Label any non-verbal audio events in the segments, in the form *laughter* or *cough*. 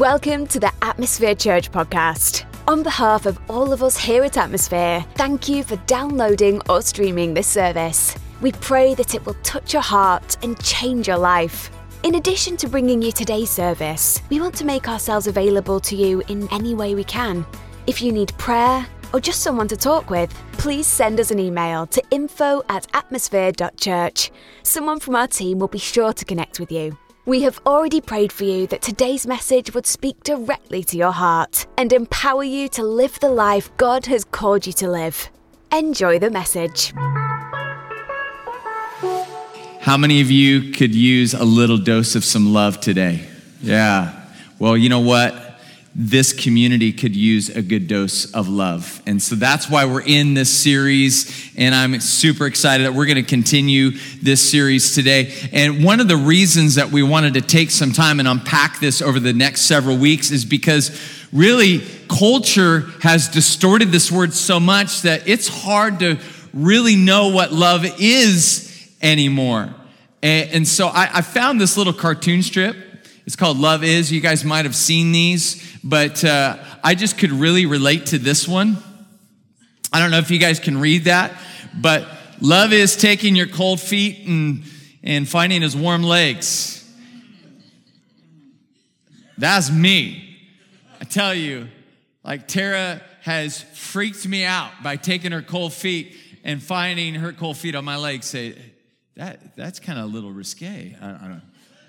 Welcome to the Atmosphere Church podcast. On behalf of all of us here at Atmosphere, thank you for downloading or streaming this service. We pray that it will touch your heart and change your life. In addition to bringing you today's service, we want to make ourselves available to you in any way we can. If you need prayer or just someone to talk with, please send us an email to info at atmosphere.church. Someone from our team will be sure to connect with you. We have already prayed for you that today's message would speak directly to your heart and empower you to live the life God has called you to live. Enjoy the message. How many of you could use a little dose of some love today? Yeah. Well, you know what? This community could use a good dose of love. And so that's why we're in this series. And I'm super excited that we're going to continue this series today. And one of the reasons that we wanted to take some time and unpack this over the next several weeks is because really culture has distorted this word so much that it's hard to really know what love is anymore. And, so I found this little cartoon strip. It's called Love Is. You guys might have seen these but uh, I just could really relate to this one. I don't know if you guys can read that, but love is taking your cold feet and, and finding his warm legs. That's me. I tell you, like Tara has freaked me out by taking her cold feet and finding her cold feet on my legs. Say, that, that's kind of a little risque. I, I don't.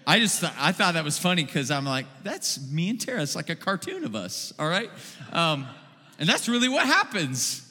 I just thought, I thought that was funny because I'm like, that's me and Tara. It's like a cartoon of us, all right? Um, and that's really what happens.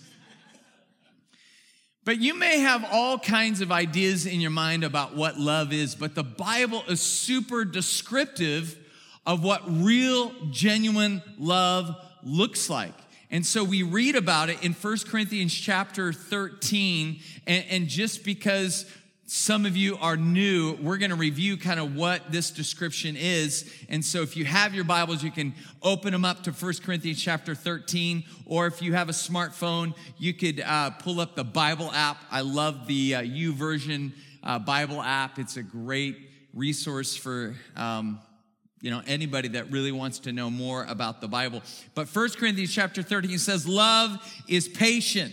But you may have all kinds of ideas in your mind about what love is, but the Bible is super descriptive of what real, genuine love looks like. And so we read about it in 1 Corinthians chapter 13. And, and just because some of you are new, we're going to review kind of what this description is. And so if you have your Bibles, you can open them up to 1 Corinthians chapter 13. Or if you have a smartphone, you could uh, pull up the Bible app. I love the uh, YouVersion uh, Bible app. It's a great resource for, um, you know, anybody that really wants to know more about the Bible. But 1 Corinthians chapter 13 says, love is patient.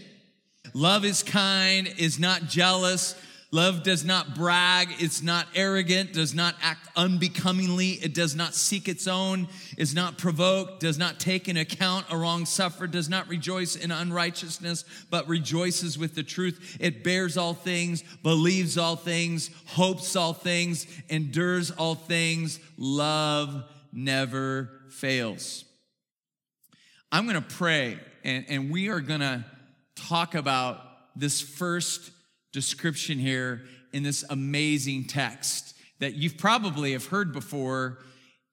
Love is kind, is not jealous Love does not brag. It's not arrogant, does not act unbecomingly. It does not seek its own, is not provoked, does not take into account a wrong suffered, does not rejoice in unrighteousness, but rejoices with the truth. It bears all things, believes all things, hopes all things, endures all things. Love never fails. I'm to pray, and, and we are to talk about this first description here in this amazing text that you've probably have heard before.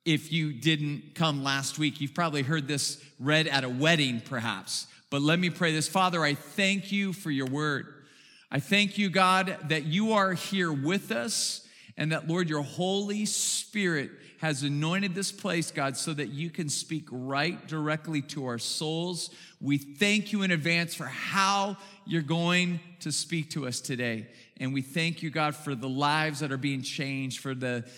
If you didn't come last week you've probably heard this read at a wedding perhaps. But let me pray this. Father i thank you for your word. I thank you god that you are here with us and that lord your holy spirit has anointed this place, God, so that you can speak right directly to our souls. We thank you in advance for how you're going to speak to us today. And we thank you, God, for the lives that are being changed, for the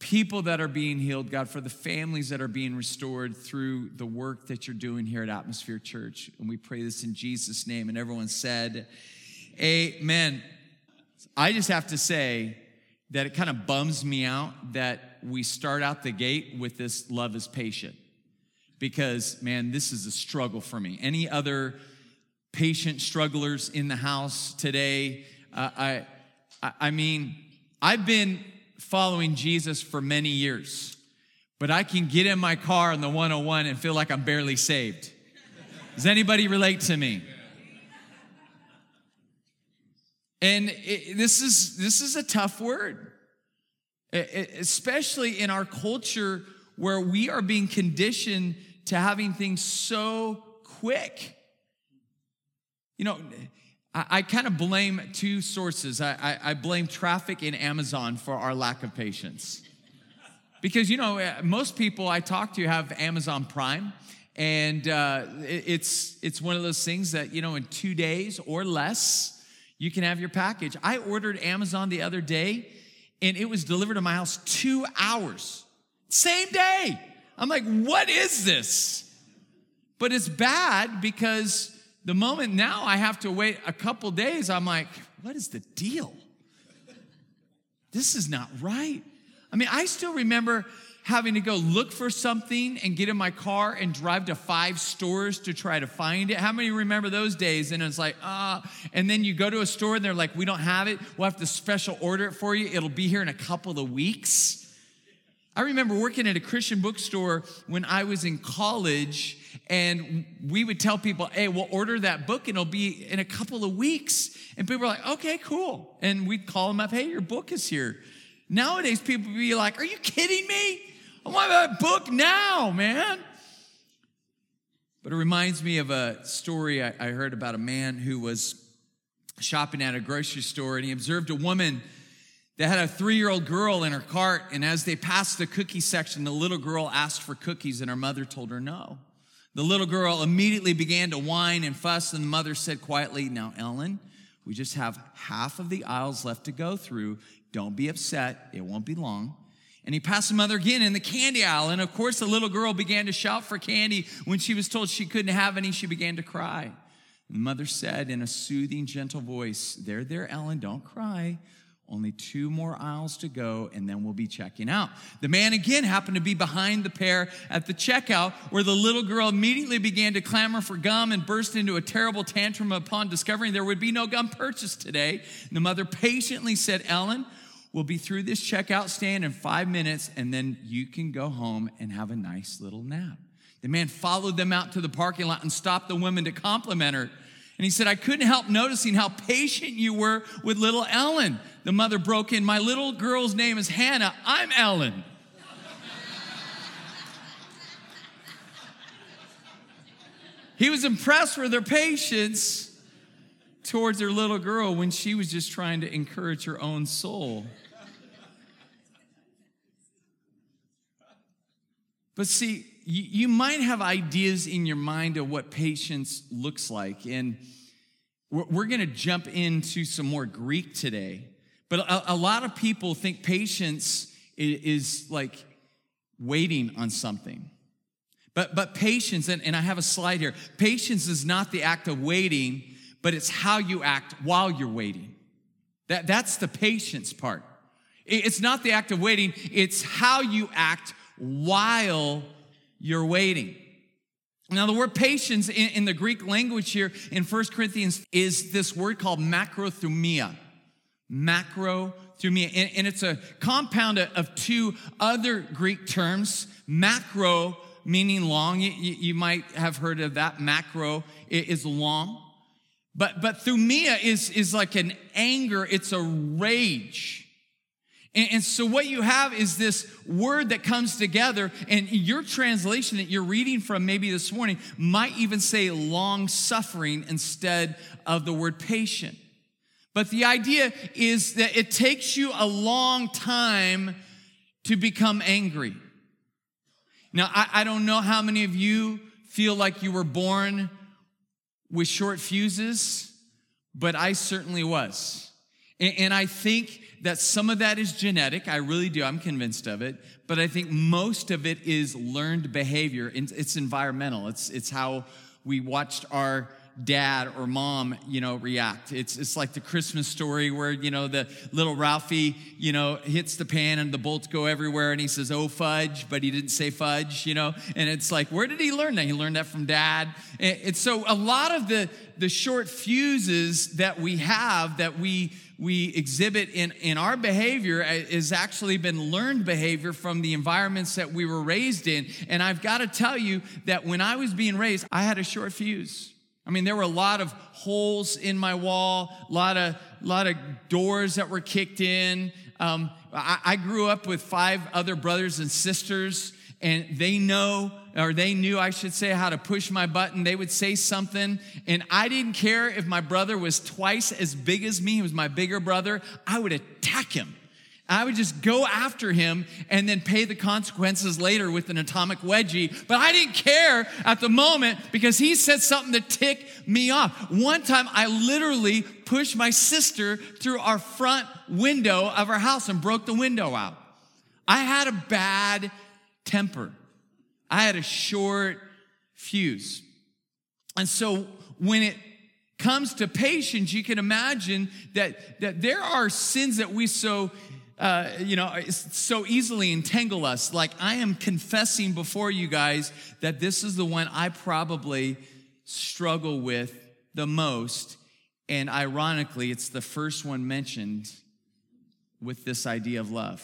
people that are being healed, God, for the families that are being restored through the work that you're doing here at Atmosphere Church. And we pray this in Jesus' name. And everyone said, Amen. I just have to say that it kind of bums me out that we start out the gate with this love is patient because, man, this is a struggle for me. Any other patient strugglers in the house today? Uh, I, I mean, I've been following Jesus for many years, but I can get in my car on the 101 and feel like I'm barely saved. Does anybody relate to me? And it, this is this is a tough word especially in our culture where we are being conditioned to having things so quick. You know, I, kind of blame two sources. I, I, I blame traffic in Amazon for our lack of patience. Because, you know, uh, most people I talk to have Amazon Prime. And uh, it's, it's one of those things that, you know, in two days or less, you can have your package. I ordered Amazon the other day and it was delivered to my house two hours. Same day. I'm like, what is this? But it's bad because the moment now I have to wait a couple days, I'm like, what is the deal? This is not right. I mean, I still remember having to go look for something and get in my car and drive to five stores to try to find it. How many remember those days? And it's like, ah, uh, and then you go to a store and they're like, we don't have it. We'll have to special order it for you. It'll be here in a couple of weeks. I remember working at a Christian bookstore when I was in college, and we would tell people, hey, we'll order that book and it'll be in a couple of weeks. And people were like, okay, cool. And we'd call them up, hey, your book is here. Nowadays, people be like, are you kidding me? I want that book now, man. But it reminds me of a story I, I heard about a man who was shopping at a grocery store and he observed a woman that had a three year old girl in her cart. And as they passed the cookie section, the little girl asked for cookies and her mother told her no. The little girl immediately began to whine and fuss, and the mother said quietly, Now, Ellen, we just have half of the aisles left to go through. Don't be upset, it won't be long. And he passed the mother again in the candy aisle. And of course, the little girl began to shout for candy. When she was told she couldn't have any, she began to cry. The mother said in a soothing, gentle voice, There, there, Ellen, don't cry. Only two more aisles to go, and then we'll be checking out. The man again happened to be behind the pair at the checkout, where the little girl immediately began to clamor for gum and burst into a terrible tantrum upon discovering there would be no gum purchased today. The mother patiently said, Ellen, We'll be through this checkout stand in five minutes, and then you can go home and have a nice little nap. The man followed them out to the parking lot and stopped the woman to compliment her. And he said, I couldn't help noticing how patient you were with little Ellen. The mother broke in, My little girl's name is Hannah. I'm Ellen. he was impressed with her patience towards her little girl when she was just trying to encourage her own soul. But see, you, might have ideas in your mind of what patience looks like. And we're, going to jump into some more Greek today. But a, lot of people think patience is, is, like waiting on something. But, but patience, and, and I have a slide here patience is not the act of waiting, but it's how you act while you're waiting. That, that's the patience part. It's not the act of waiting, it's how you act while you're waiting. Now, the word patience in, in, the Greek language here in 1 Corinthians is this word called macrothumia. Macrothumia. And, and it's a compound of two other Greek terms. Macro, meaning long. You, you might have heard of that. Macro is long. But, but thumia is, is like an anger, it's a rage. And, so what you have is this word that comes together, and your translation that you're reading from maybe this morning might even say long suffering instead of the word patient. But the idea is that it takes you a long time to become angry. Now, I, I don't know how many of you feel like you were born with short fuses, but I certainly was. And, and I think that some of that is genetic. I really do. I'm convinced of it. But I think most of it is learned behavior. It's environmental. It's, it's how we watched our dad or mom, you know, react. It's, it's like the Christmas story where, you know, the little Ralphie, you know, hits the pan and the bolts go everywhere and he says, oh, fudge, but he didn't say fudge, you know? And it's like, where did he learn that? He learned that from dad. And, so a lot of the, the short fuses that we have that we, we exhibit in, in our behavior uh, is actually been learned behavior from the environments that we were raised in. And I've got to tell you that when I was being raised, I had a short fuse. I mean, there were a lot of holes in my wall, a lot of, lot of doors that were kicked in. Um, I, I grew up with five other brothers and sisters, and they know, or they knew, I should say, how to push my button. They would say something, and I didn't care if my brother was twice as big as me, he was my bigger brother, I would attack him. I would just go after him and then pay the consequences later with an atomic wedgie. But I didn't care at the moment because he said something to tick me off. One time I literally pushed my sister through our front window of our house and broke the window out. I had a bad temper. I had a short fuse. And so when it comes to patience, you can imagine that, that there are sins that we so uh, you know, so easily entangle us. Like I am confessing before you guys that this is the one I probably struggle with the most. And ironically, it's the first one mentioned with this idea of love.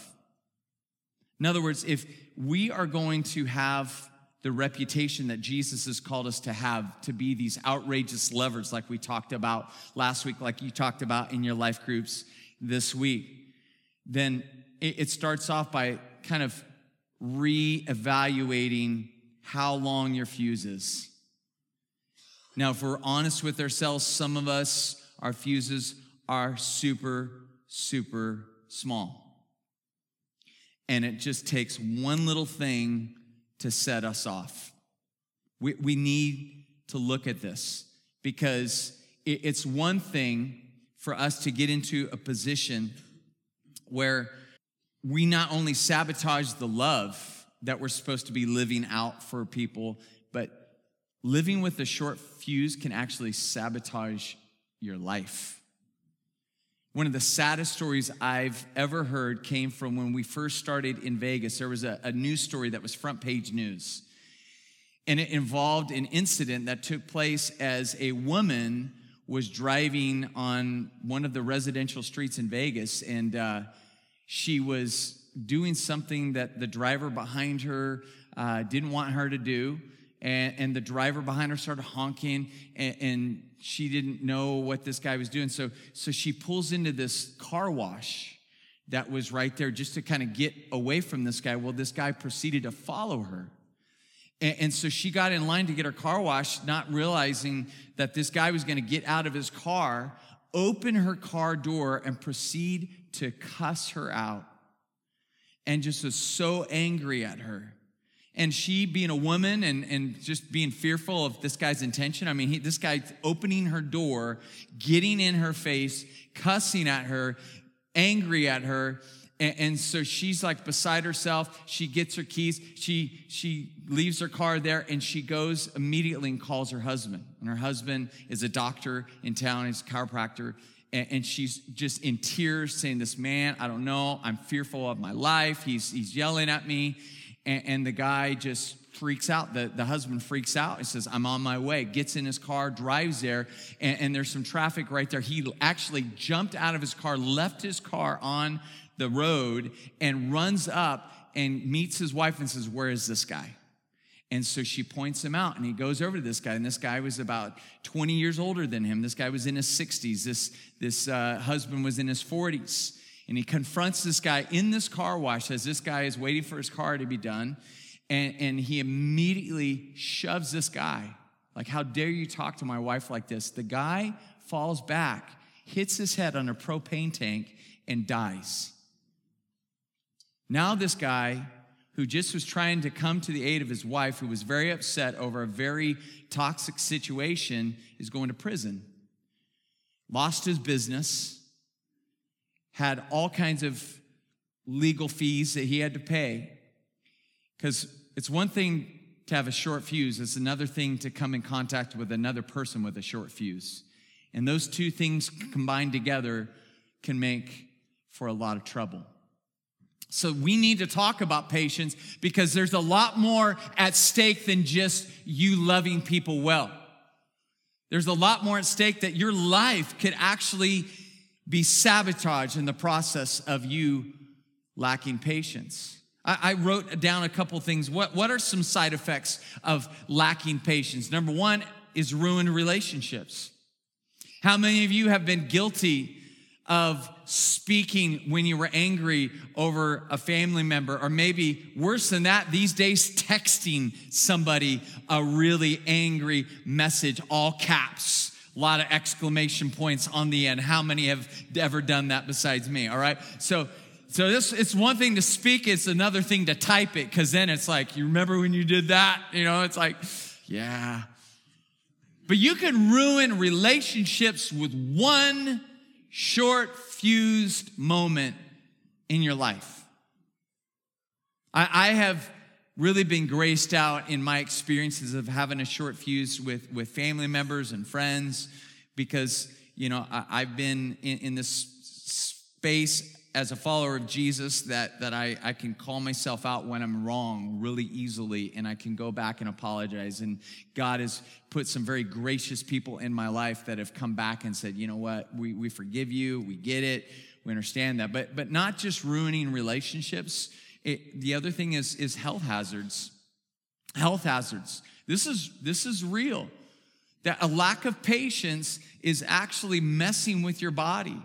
In other words, if we are going to have the reputation that Jesus has called us to have, to be these outrageous lovers, like we talked about last week, like you talked about in your life groups this week, then it starts off by kind of re-evaluating how long your fuse is. Now, if we're honest with ourselves, some of us, our fuses are super, super small. And it just takes one little thing to set us off. We, we need to look at this because it, it's one thing for us to get into a position where we not only sabotage the love that we're supposed to be living out for people, but living with a short fuse can actually sabotage your life. One of the saddest stories I've ever heard came from when we first started in Vegas. There was a, a, news story that was front page news. And it involved an incident that took place as a woman was driving on one of the residential streets in Vegas. And uh, she was doing something that the driver behind her uh, didn't want her to do and, and the driver behind her started honking and, and she didn't know what this guy was doing so so she pulls into this car wash that was right there just to kind of get away from this guy well this guy proceeded to follow her and, and so she got in line to get her car washed not realizing that this guy was going to get out of his car open her car door and proceed to cuss her out and just was so angry at her and she being a woman and, and just being fearful of this guy's intention. I mean, he, this guy's opening her door, getting in her face, cussing at her, angry at her. And, and so she's like beside herself. She gets her keys. She, she leaves her car there and she goes immediately and calls her husband. And her husband is a doctor in town. He's a chiropractor and, she's just in tears saying this man i don't know i'm fearful of my life he's, he's yelling at me and, and the guy just freaks out. The, the husband freaks out and says, I'm on my way. Gets in his car, drives there, and, and, there's some traffic right there. He actually jumped out of his car, left his car on the road, and runs up and meets his wife and says, Where is this guy? And so she points him out, and he goes over to this guy. And this guy was about 20 years older than him. This guy was in his 60s. This, this uh, husband was in his 40s. And he confronts this guy in this car wash as this guy is waiting for his car to be done. And, and he immediately shoves this guy. Like, how dare you talk to my wife like this? The guy falls back, hits his head on a propane tank, and dies. Now, this guy who just was trying to come to the aid of his wife, who was very upset over a very toxic situation, is going to prison. Lost his business had all kinds of legal fees that he had to pay. Because it's one thing to have a short fuse, it's another thing to come in contact with another person with a short fuse. And those two things combined together can make for a lot of trouble. So we need to talk about patience because there's a lot more at stake than just you loving people well. There's a lot more at stake that your life could actually be sabotaged in the process of you lacking patience. I, I wrote down a couple things. What, what are some side effects of lacking patience? Number one is ruined relationships. How many of you have been guilty of speaking when you were angry over a family member, or maybe worse than that, these days, texting somebody a really angry message, all caps? A lot of exclamation points on the end. How many have ever done that besides me? All right. So, so this it's one thing to speak, it's another thing to type it, because then it's like, you remember when you did that? You know, it's like, yeah. But you can ruin relationships with one short fused moment in your life. I, I have really been graced out in my experiences of having a short fuse with, with family members and friends because, you know, I, have been in, in this space as a follower of Jesus that, that I, I can call myself out when I'm wrong really easily and I can go back and apologize. And God has put some very gracious people in my life that have come back and said, you know what, we, we forgive you, we get it, we understand that. But, but not just ruining relationships. It, the other thing is, is health hazards. Health hazards. This is, this is real. That a lack of patience is actually messing with your body.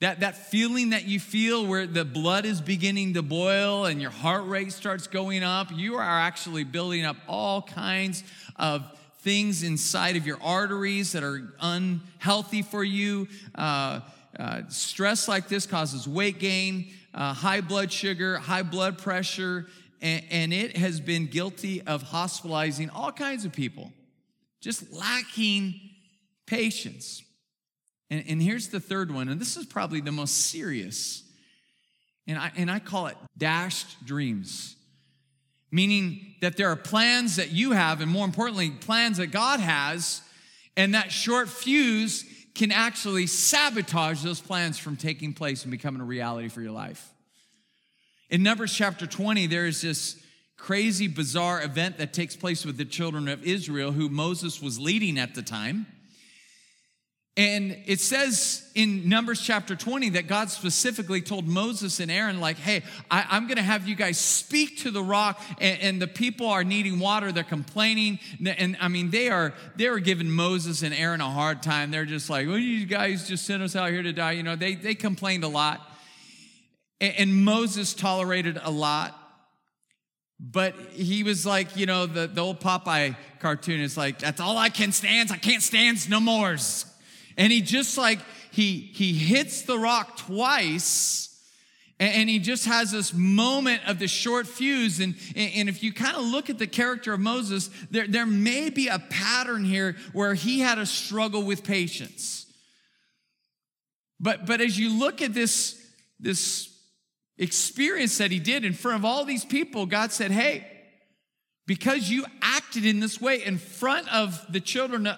That, that feeling that you feel where the blood is beginning to boil and your heart rate starts going up, you are actually building up all kinds of things inside of your arteries that are unhealthy for you. Uh, uh, stress like this causes weight gain, uh, high blood sugar, high blood pressure, and, and it has been guilty of hospitalizing all kinds of people, just lacking patience. And, and here's the third one, and this is probably the most serious. And I, and I call it dashed dreams, meaning that there are plans that you have, and more importantly, plans that God has, and that short fuse can actually sabotage those plans from taking place and becoming a reality for your life. In Numbers chapter 20, there is this crazy, bizarre event that takes place with the children of Israel, who Moses was leading at the time. And it says in Numbers chapter 20 that God specifically told Moses and Aaron, like, hey, I, am to have you guys speak to the rock, and, and, the people are needing water. They're complaining. And I mean, they are they are giving Moses and Aaron a hard time. They're just like, well, you guys just sent us out here to die. You know, they, they complained a lot. And, and Moses tolerated a lot. But he was like, you know, the, the old Popeye cartoon is like, that's all I can stand. I can't stand no mores. And he just like, he, he hits the rock twice and he just has this moment of the short fuse. And, and if you kind of look at the character of Moses, there, there may be a pattern here where he had a struggle with patience. But, but as you look at this, this experience that he did in front of all these people, God said, Hey, because you acted in this way in front of the children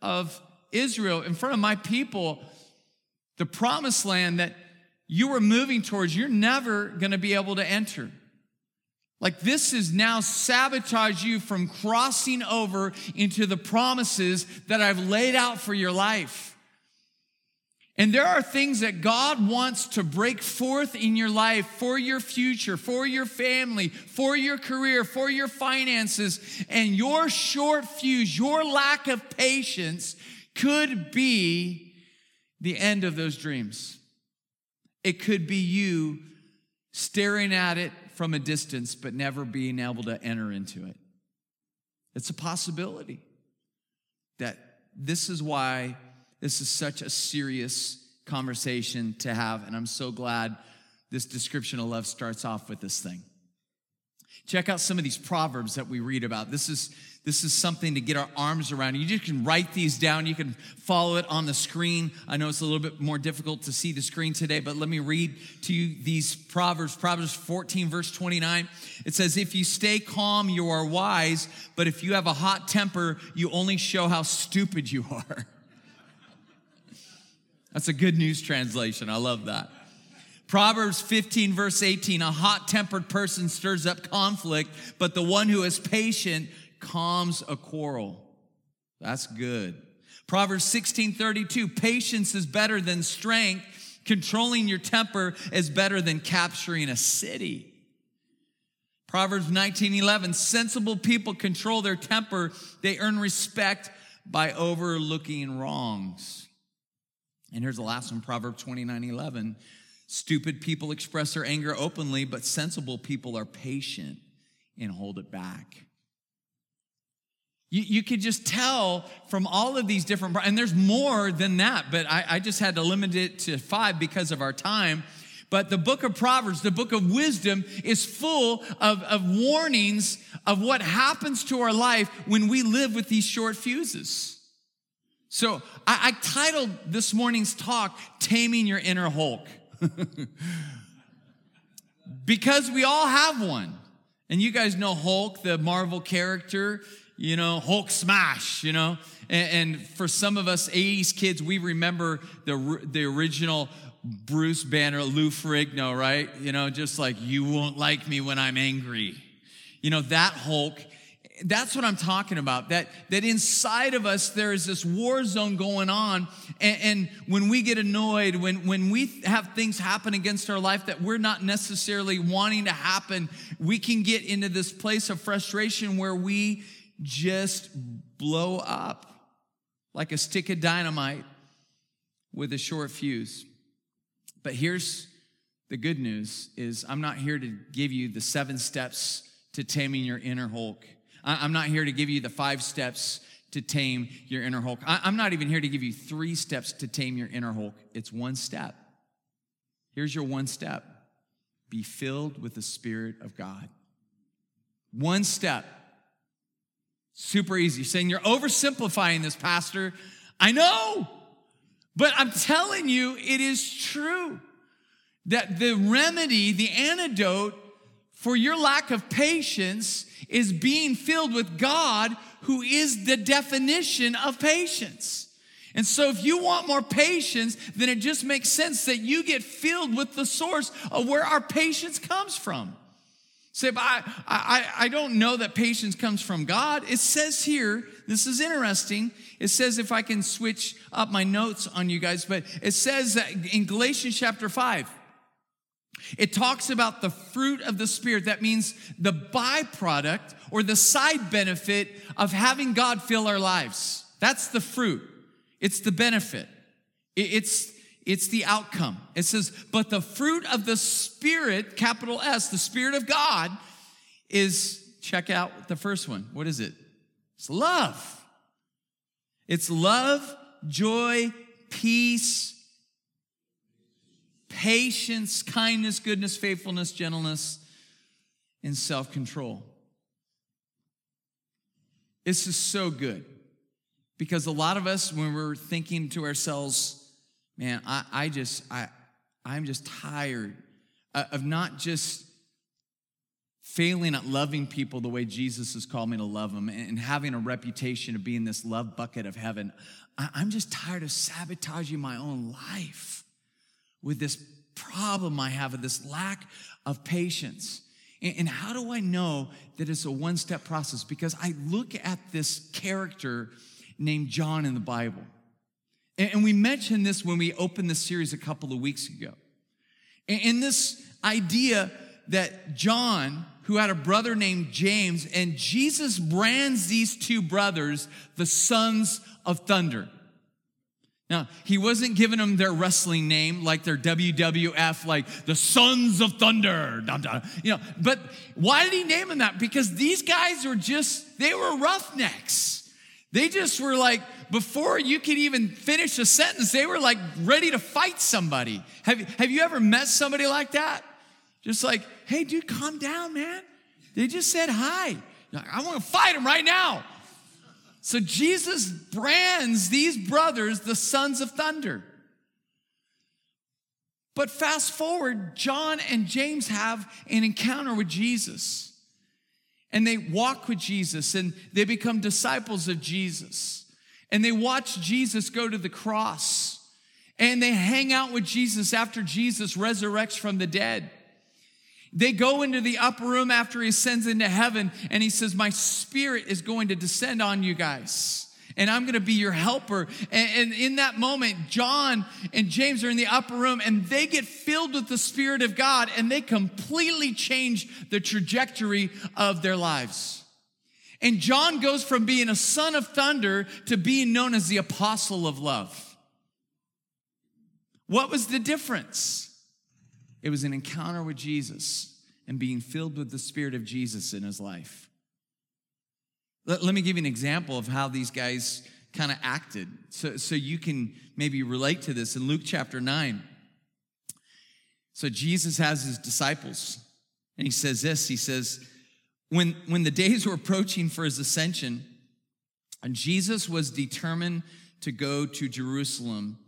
of Israel, in front of my people, the promised land that you were moving towards, you're never going to be able to enter. Like this is now sabotage you from crossing over into the promises that I've laid out for your life. And there are things that God wants to break forth in your life for your future, for your family, for your career, for your finances. And your short fuse, your lack of patience could be the end of those dreams. It could be you staring at it from a distance, but never being able to enter into it. It's a possibility that this is why this is such a serious conversation to have. And I'm so glad this description of love starts off with this thing. Check out some of these proverbs that we read about. This is this is something to get our arms around. You just can write these down. You can follow it on the screen. I know it's a little bit more difficult to see the screen today, but let me read to you these Proverbs. Proverbs 14, verse 29. It says, If you stay calm, you are wise, but if you have a hot temper, you only show how stupid you are. *laughs* That's a good news translation. I love that. Proverbs 15, verse 18 a hot tempered person stirs up conflict, but the one who is patient calms a quarrel. That's good. Proverbs 16 32, patience is better than strength. Controlling your temper is better than capturing a city. Proverbs 19 11, sensible people control their temper. They earn respect by overlooking wrongs. And here's the last one Proverbs 29 11. Stupid people express their anger openly, but sensible people are patient and hold it back. You, you could just tell from all of these different, and there's more than that, but I, I just had to limit it to five because of our time. But the book of Proverbs, the book of wisdom, is full of, of warnings of what happens to our life when we live with these short fuses. So I, I titled this morning's talk, Taming Your Inner Hulk. *laughs* because we all have one. And you guys know Hulk, the Marvel character, you know, Hulk smash, you know. And, and for some of us 80s kids, we remember the, the original Bruce Banner, Lou Ferrigno, right? You know, just like, you won't like me when I'm angry. You know, that Hulk that's what I'm talking about. That, that inside of us, there is this war zone going on. And, and, when we get annoyed, when, when we have things happen against our life that we're not necessarily wanting to happen, we can get into this place of frustration where we just blow up like a stick of dynamite with a short fuse. But here's the good news is I'm not here to give you the seven steps to taming your inner Hulk. I'm not here to give you the five steps to tame your inner Hulk. I'm not even here to give you three steps to tame your inner Hulk. It's one step. Here's your one step be filled with the Spirit of God. One step. Super easy. You're saying you're oversimplifying this, Pastor. I know, but I'm telling you, it is true that the remedy, the antidote for your lack of patience is being filled with God, who is the definition of patience. And so, if you want more patience, then it just makes sense that you get filled with the source of where our patience comes from. Say, but I, I, I don't know that patience comes from God. It says here, this is interesting. It says, if I can switch up my notes on you guys, but it says that in Galatians chapter 5, it talks about the fruit of the Spirit. That means the byproduct or the side benefit of having God fill our lives. That's the fruit. It's the benefit. It's, it's the outcome. It says, but the fruit of the Spirit, capital S, the Spirit of God, is check out the first one. What is it? It's love. It's love, joy, peace, patience, kindness, goodness, faithfulness, gentleness, and self control. This is so good because a lot of us, when we're thinking to ourselves, man, I, I just, I, I'm just tired of not just failing at loving people the way Jesus has called me to love them and having a reputation of being this love bucket of heaven. I'm just tired of sabotaging my own life with this problem I have, with this lack of patience. And how do I know that it's a one step process? Because I look at this character named John in the Bible. And we mentioned this when we opened the series a couple of weeks ago. And this idea that John, who had a brother named James, and Jesus brands these two brothers the sons of thunder. Now, he wasn't giving them their wrestling name like their WWF, like the Sons of Thunder, dun, dun, you know. But why did he name them that? Because these guys were just, they were roughnecks. They just were like, before you could even finish a sentence, they were like ready to fight somebody. Have, have you ever met somebody like that? Just like, hey, dude, calm down, man. They just said hi. I want to fight them right now. So Jesus brands these brothers the sons of thunder. But fast forward, John and James have an encounter with Jesus. And they walk with Jesus and they become disciples of Jesus. And they watch Jesus go to the cross. And they hang out with Jesus after Jesus resurrects from the dead. They go into the upper room after he ascends into heaven and he says, My spirit is going to descend on you guys. And I'm going to be your helper. And, in that moment, John and James are in the upper room and they get filled with the Spirit of God and they completely change the trajectory of their lives. And John goes from being a son of thunder to being known as the apostle of love. What was the difference? It was an encounter with Jesus and being filled with the Spirit of Jesus in his life. Let, let me give you an example of how these guys kind of acted so, so you can maybe relate to this. In Luke chapter 9, so Jesus has his disciples, and he says this He says, when, when the days were approaching for his ascension, and Jesus was determined to go to Jerusalem,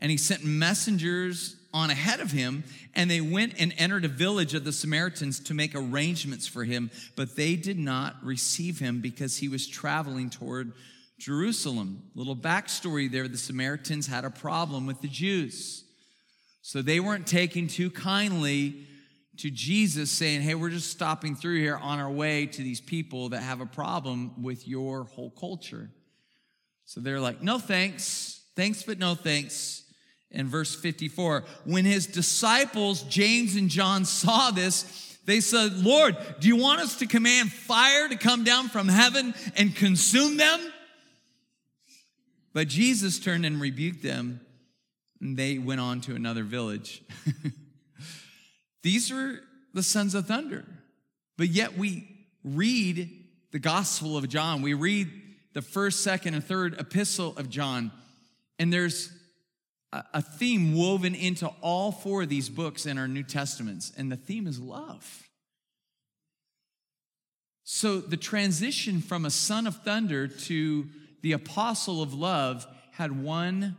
and he sent messengers on ahead of him, and they went and entered a village of the Samaritans to make arrangements for him, but they did not receive him because he was traveling toward Jerusalem. Little backstory there the Samaritans had a problem with the Jews. So they weren't taking too kindly to Jesus, saying, Hey, we're just stopping through here on our way to these people that have a problem with your whole culture. So they're like, No thanks. Thanks, but no thanks. In verse 54, when his disciples, James and John, saw this, they said, Lord, do you want us to command fire to come down from heaven and consume them? But Jesus turned and rebuked them, and they went on to another village. *laughs* These are the sons of thunder. But yet we read the Gospel of John. We read the first, second, and third epistle of John, and there's a theme woven into all four of these books in our New Testaments, and the theme is love. So the transition from a son of thunder to the apostle of love had one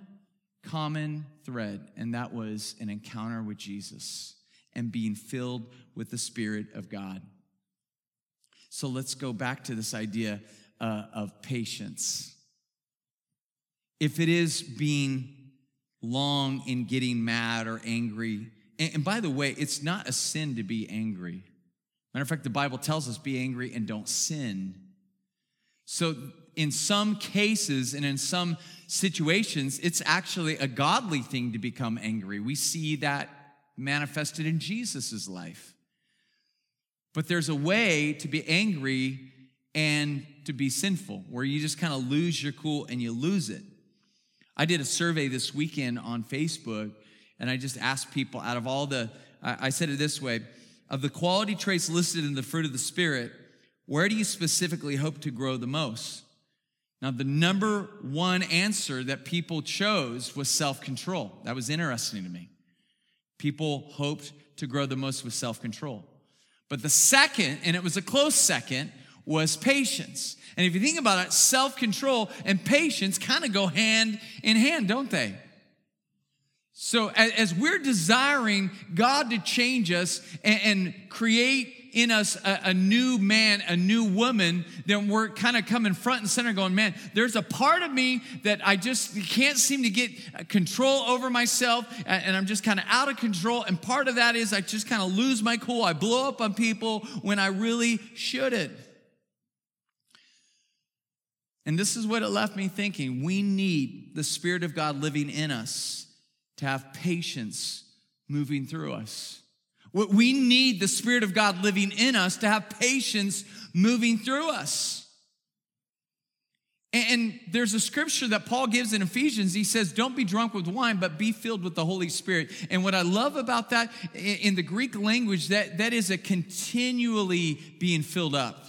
common thread, and that was an encounter with Jesus and being filled with the Spirit of God. So let's go back to this idea uh, of patience. If it is being long in getting mad or angry. And, and, by the way, it's not a sin to be angry. Matter of fact, the Bible tells us be angry and don't sin. So, in some cases and in some situations, it's actually a godly thing to become angry. We see that manifested in Jesus' life. But there's a way to be angry and to be sinful, where you just kind of lose your cool and you lose it. I did a survey this weekend on Facebook, and I just asked people out of all the, I said it this way of the quality traits listed in the fruit of the Spirit, where do you specifically hope to grow the most? Now, the number one answer that people chose was self control. That was interesting to me. People hoped to grow the most with self control. But the second, and it was a close second, was patience. And if you think about it, self control and patience kind of go hand in hand, don't they? So, as we're desiring God to change us and, create in us a, a, new man, a new woman, then we're kind of coming front and center going, man, there's a part of me that I just can't seem to get uh, control over myself and I'm just kind of out of control. And part of that is I just kind of lose my cool. I blow up on people when I really shouldn't. And this is what it left me thinking. We need the Spirit of God living in us to have patience moving through us. We need the Spirit of God living in us to have patience moving through us. And there's a scripture that Paul gives in Ephesians. He says, Don't be drunk with wine, but be filled with the Holy Spirit. And what I love about that in the Greek language, that, that is a continually being filled up.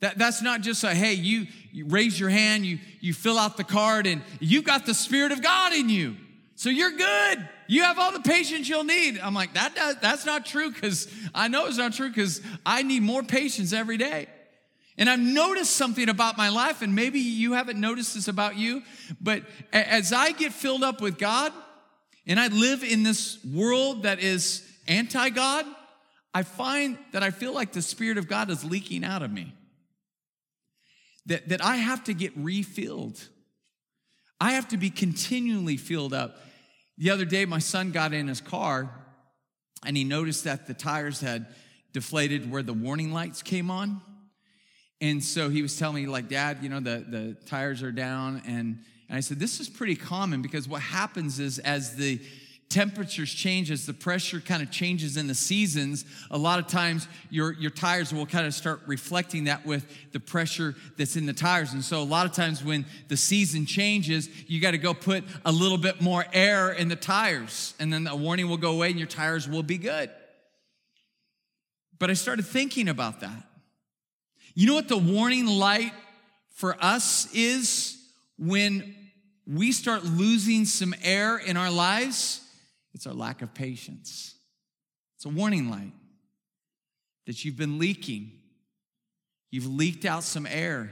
That, that's not just a, hey, you, you raise your hand, you, you fill out the card, and you've got the Spirit of God in you. So you're good. You have all the patience you'll need. I'm like, that, that that's not true because I know it's not true because I need more patience every day. And I've noticed something about my life, and maybe you haven't noticed this about you, but as I get filled up with God and I live in this world that is anti God, I find that I feel like the Spirit of God is leaking out of me that, that I have to get refilled. I have to be continually filled up. The other day, my son got in his car and he noticed that the tires had deflated where the warning lights came on. And so he was telling me, like, Dad, you know, the, the tires are down. And, and I said, This is pretty common because what happens is as the temperatures change, as the pressure kind of changes in the seasons, a lot of times your, your tires will kind of start reflecting that with the pressure that's in the tires. And so a lot of times when the season changes, you got to go put a little bit more air in the tires, and then the warning will go away and your tires will be good. But I started thinking about that. You know what the warning light for us is when we start losing some air in our lives? It's our lack of patience. It's a warning light that you've been leaking. You've leaked out some air.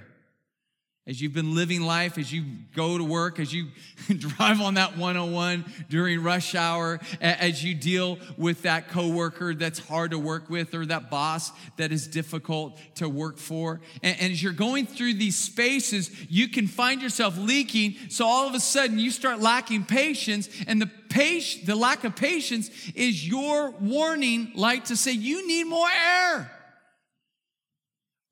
as you've been living life, as you go to work, as you *laughs* drive on that 101 during rush hour, as you deal with that coworker that's hard to work with or that boss that is difficult to work for. And, as you're going through these spaces, you can find yourself leaking. So all of a sudden you start lacking patience and the the lack of patience is your warning light to say you need more air.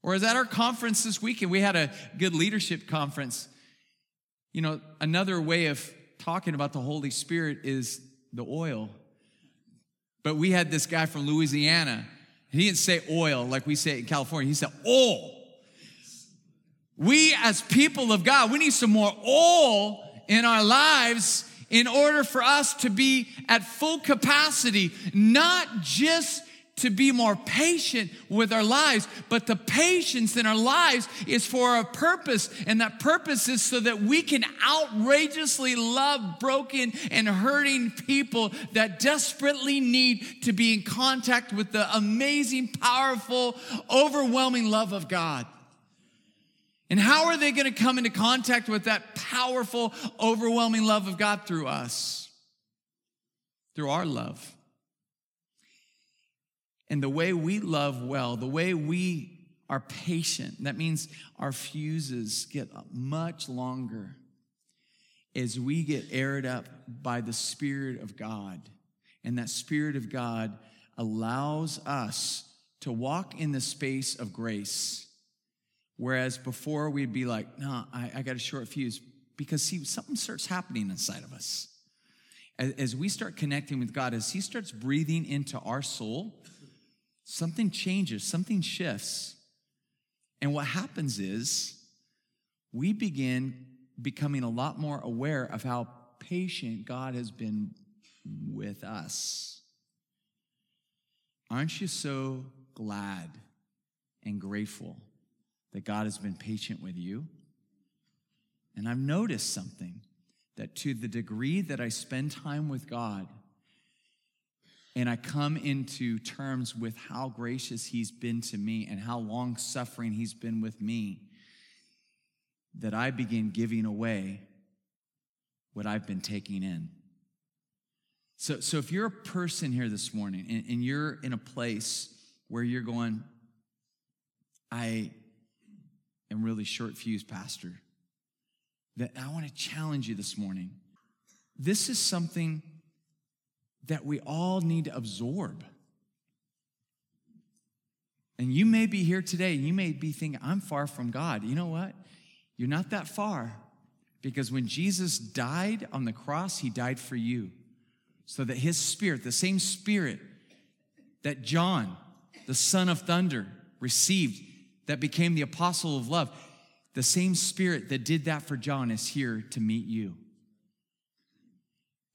Or as at our conference this weekend, we had a good leadership conference. You know, another way of talking about the Holy Spirit is the oil. But we had this guy from Louisiana. He didn't say oil like we say in California. He said oil. We as people of God, we need some more oil in our lives in order for us to be at full capacity, not just to be more patient with our lives, but the patience in our lives is for a purpose, and that purpose is so that we can outrageously love broken and hurting people that desperately need to be in contact with the amazing, powerful, overwhelming love of God. And how are they going to come into contact with that powerful, overwhelming love of God through us? Through our love. And the way we love well, the way we are patient, that means our fuses get much longer as we get aired up by the Spirit of God. And that Spirit of God allows us to walk in the space of grace. Whereas before we'd be like, no, I, I got a short fuse. Because see, something starts happening inside of us. As, as we start connecting with God, as He starts breathing into our soul, something changes, something shifts. And what happens is we begin becoming a lot more aware of how patient God has been with us. Aren't you so glad and grateful that God has been patient with you? And I've noticed something that to the degree that I spend time with God, and I come into terms with how gracious he's been to me and how long suffering he's been with me, that I begin giving away what I've been taking in. So, so if you're a person here this morning and, and you're in a place where you're going, I am really short fused, Pastor, that I want to challenge you this morning. This is something that we all need to absorb. And you may be here today and you may be thinking, I'm far from God. You know what? You're not that far because when Jesus died on the cross, he died for you. So that his spirit, the same spirit that John, the son of thunder, received, that became the apostle of love, the same spirit that did that for John is here to meet you.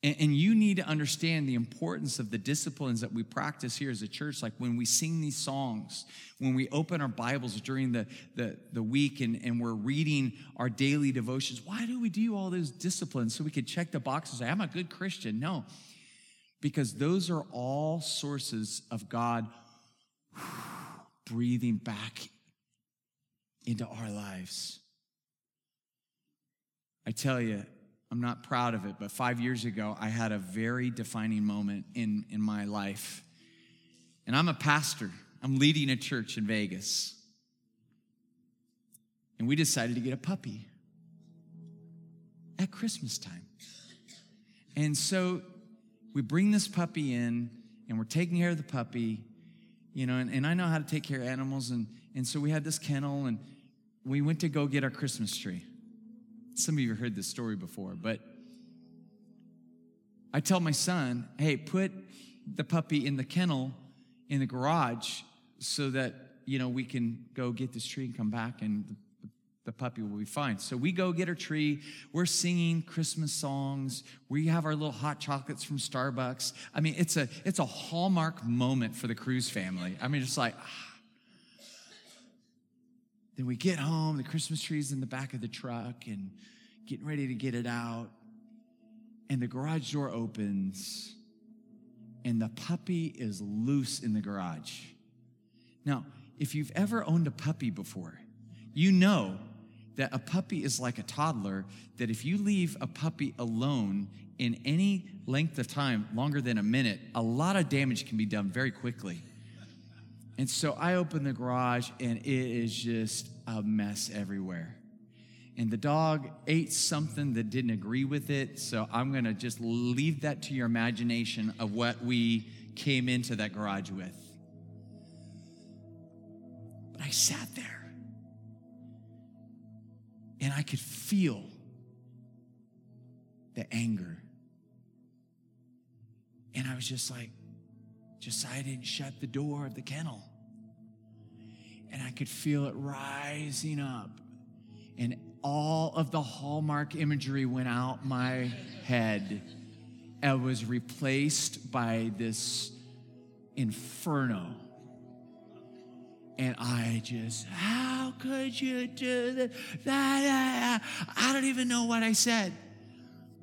And, and you need to understand the importance of the disciplines that we practice here as a church. Like when we sing these songs, when we open our Bibles during the, the, the week and, and we're reading our daily devotions, why do we do all those disciplines? So we can check the boxes. I'm a good Christian. No, because those are all sources of God *sighs* breathing back into our lives. I tell you, I'm not proud of it, but five years ago, I had a very defining moment in, in my life. And I'm a pastor, I'm leading a church in Vegas. And we decided to get a puppy at Christmas time. And so we bring this puppy in, and we're taking care of the puppy, you know, and, and I know how to take care of animals. And, and so we had this kennel, and we went to go get our Christmas tree. Some of you heard this story before, but I tell my son, hey, put the puppy in the kennel in the garage so that, you know, we can go get this tree and come back and the, the puppy will be fine. So we go get our tree. We're singing Christmas songs. We have our little hot chocolates from Starbucks. I mean, it's a it's a hallmark moment for the Cruz family. I mean, just like ah, then we get home, the Christmas tree's in the back of the truck, and getting ready to get it out. And the garage door opens, and the puppy is loose in the garage. Now, if you've ever owned a puppy before, you know that a puppy is like a toddler, that if you leave a puppy alone in any length of time, longer than a minute, a lot of damage can be done very quickly. And so I open the garage and it is just a mess everywhere. And the dog ate something that didn't agree with it. So I'm going to just leave that to your imagination of what we came into that garage with. But I sat there and I could feel the anger. And I was just like, Josiah didn't shut the door of the kennel. And I could feel it rising up. And all of the hallmark imagery went out my head and was replaced by this inferno. And I just, how could you do that? I don't even know what I said.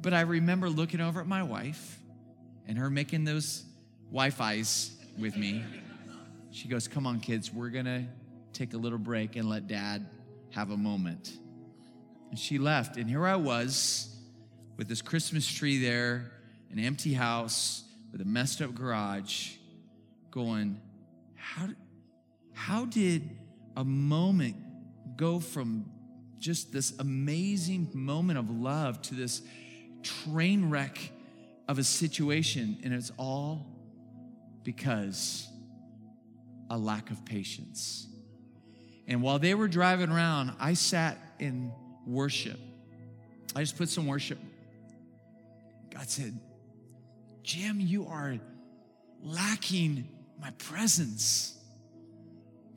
But I remember looking over at my wife and her making those Wi Fi's with me. She goes, Come on, kids, we're to take a little break and let dad have a moment. And she left. And here I was with this Christmas tree there, an empty house with a messed up garage, going, How, how did a moment go from just this amazing moment of love to this train wreck of a situation? And it's all because a lack of patience. And while they were driving around, I sat in worship. I just put some worship. God said, Jim, you are lacking my presence.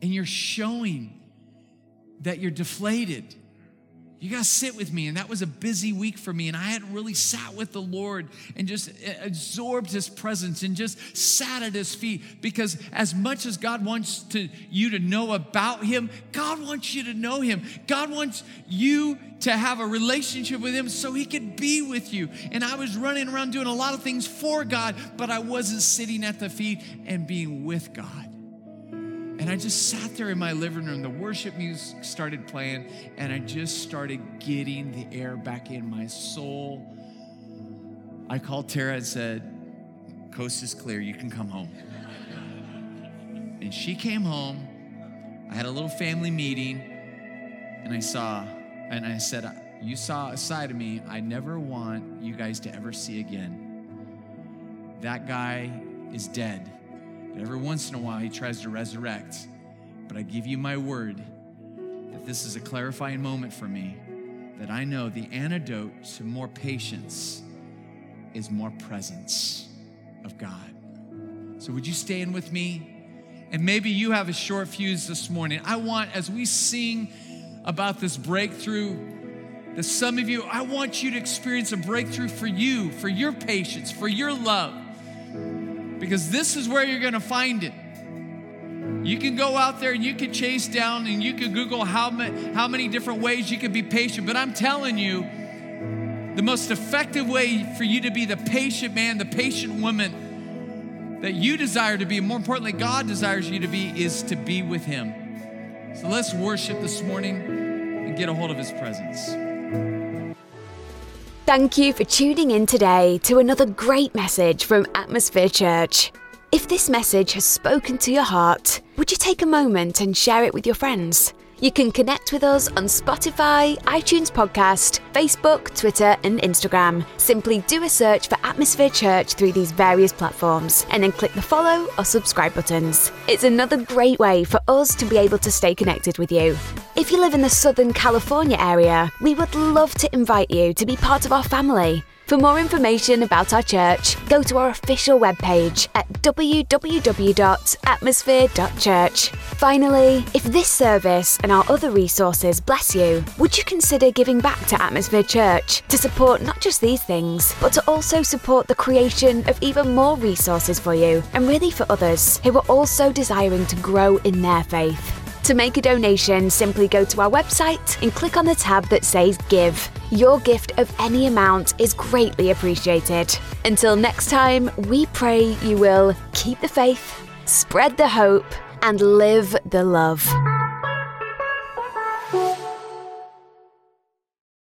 And you're showing that you're deflated you got to sit with me. And that was a busy week for me. And I hadn't really sat with the Lord and just absorbed his presence and just sat at his feet. Because as much as God wants to, you to know about him, God wants you to know him. God wants you to have a relationship with him so he could be with you. And I was running around doing a lot of things for God, but I wasn't sitting at the feet and being with God. And I just sat there in my living room. The worship music started playing, and I just started getting the air back in my soul. I called Tara and said, Coast is clear, you can come home. And she came home. I had a little family meeting, and I saw, and I said, You saw a side of me I never want you guys to ever see again. That guy is dead every once in a while, he tries to resurrect. But I give you my word that this is a clarifying moment for me that I know the antidote to more patience is more presence of God. So, would you stand with me? And maybe you have a short fuse this morning. I want, as we sing about this breakthrough, that some of you, I want you to experience a breakthrough for you, for your patience, for your love because this is where you're going to find it. You can go out there and you can chase down and you can Google how many, how many different ways you can be patient. But I'm telling you, the most effective way for you to be the patient man, the patient woman that you desire to be, and more importantly, God desires you to be, is to be with Him. So let's worship this morning and get a hold of His presence. Thank you for tuning in today to another great message from Atmosphere Church. If this message has spoken to your heart, would you take a moment and share it with your friends? You can connect with us on Spotify, iTunes Podcast, Facebook, Twitter, and Instagram. Simply do a search for Atmosphere Church through these various platforms and then click the follow or subscribe buttons. It's another great way for us to be able to stay connected with you. If you live in the Southern California area, we would love to invite you to be part of our family. For more information about our church, go to our official webpage at www.atmosphere.church. Finally, if this service and our other resources bless you, would you consider giving back to Atmosphere Church to support not just these things, but to also support the creation of even more resources for you and really for others who are also desiring to grow in their faith? To make a donation, simply go to our website and click on the tab that says Give. Your gift of any amount is greatly appreciated. Until next time, we pray you will keep the faith, spread the hope, and live the love.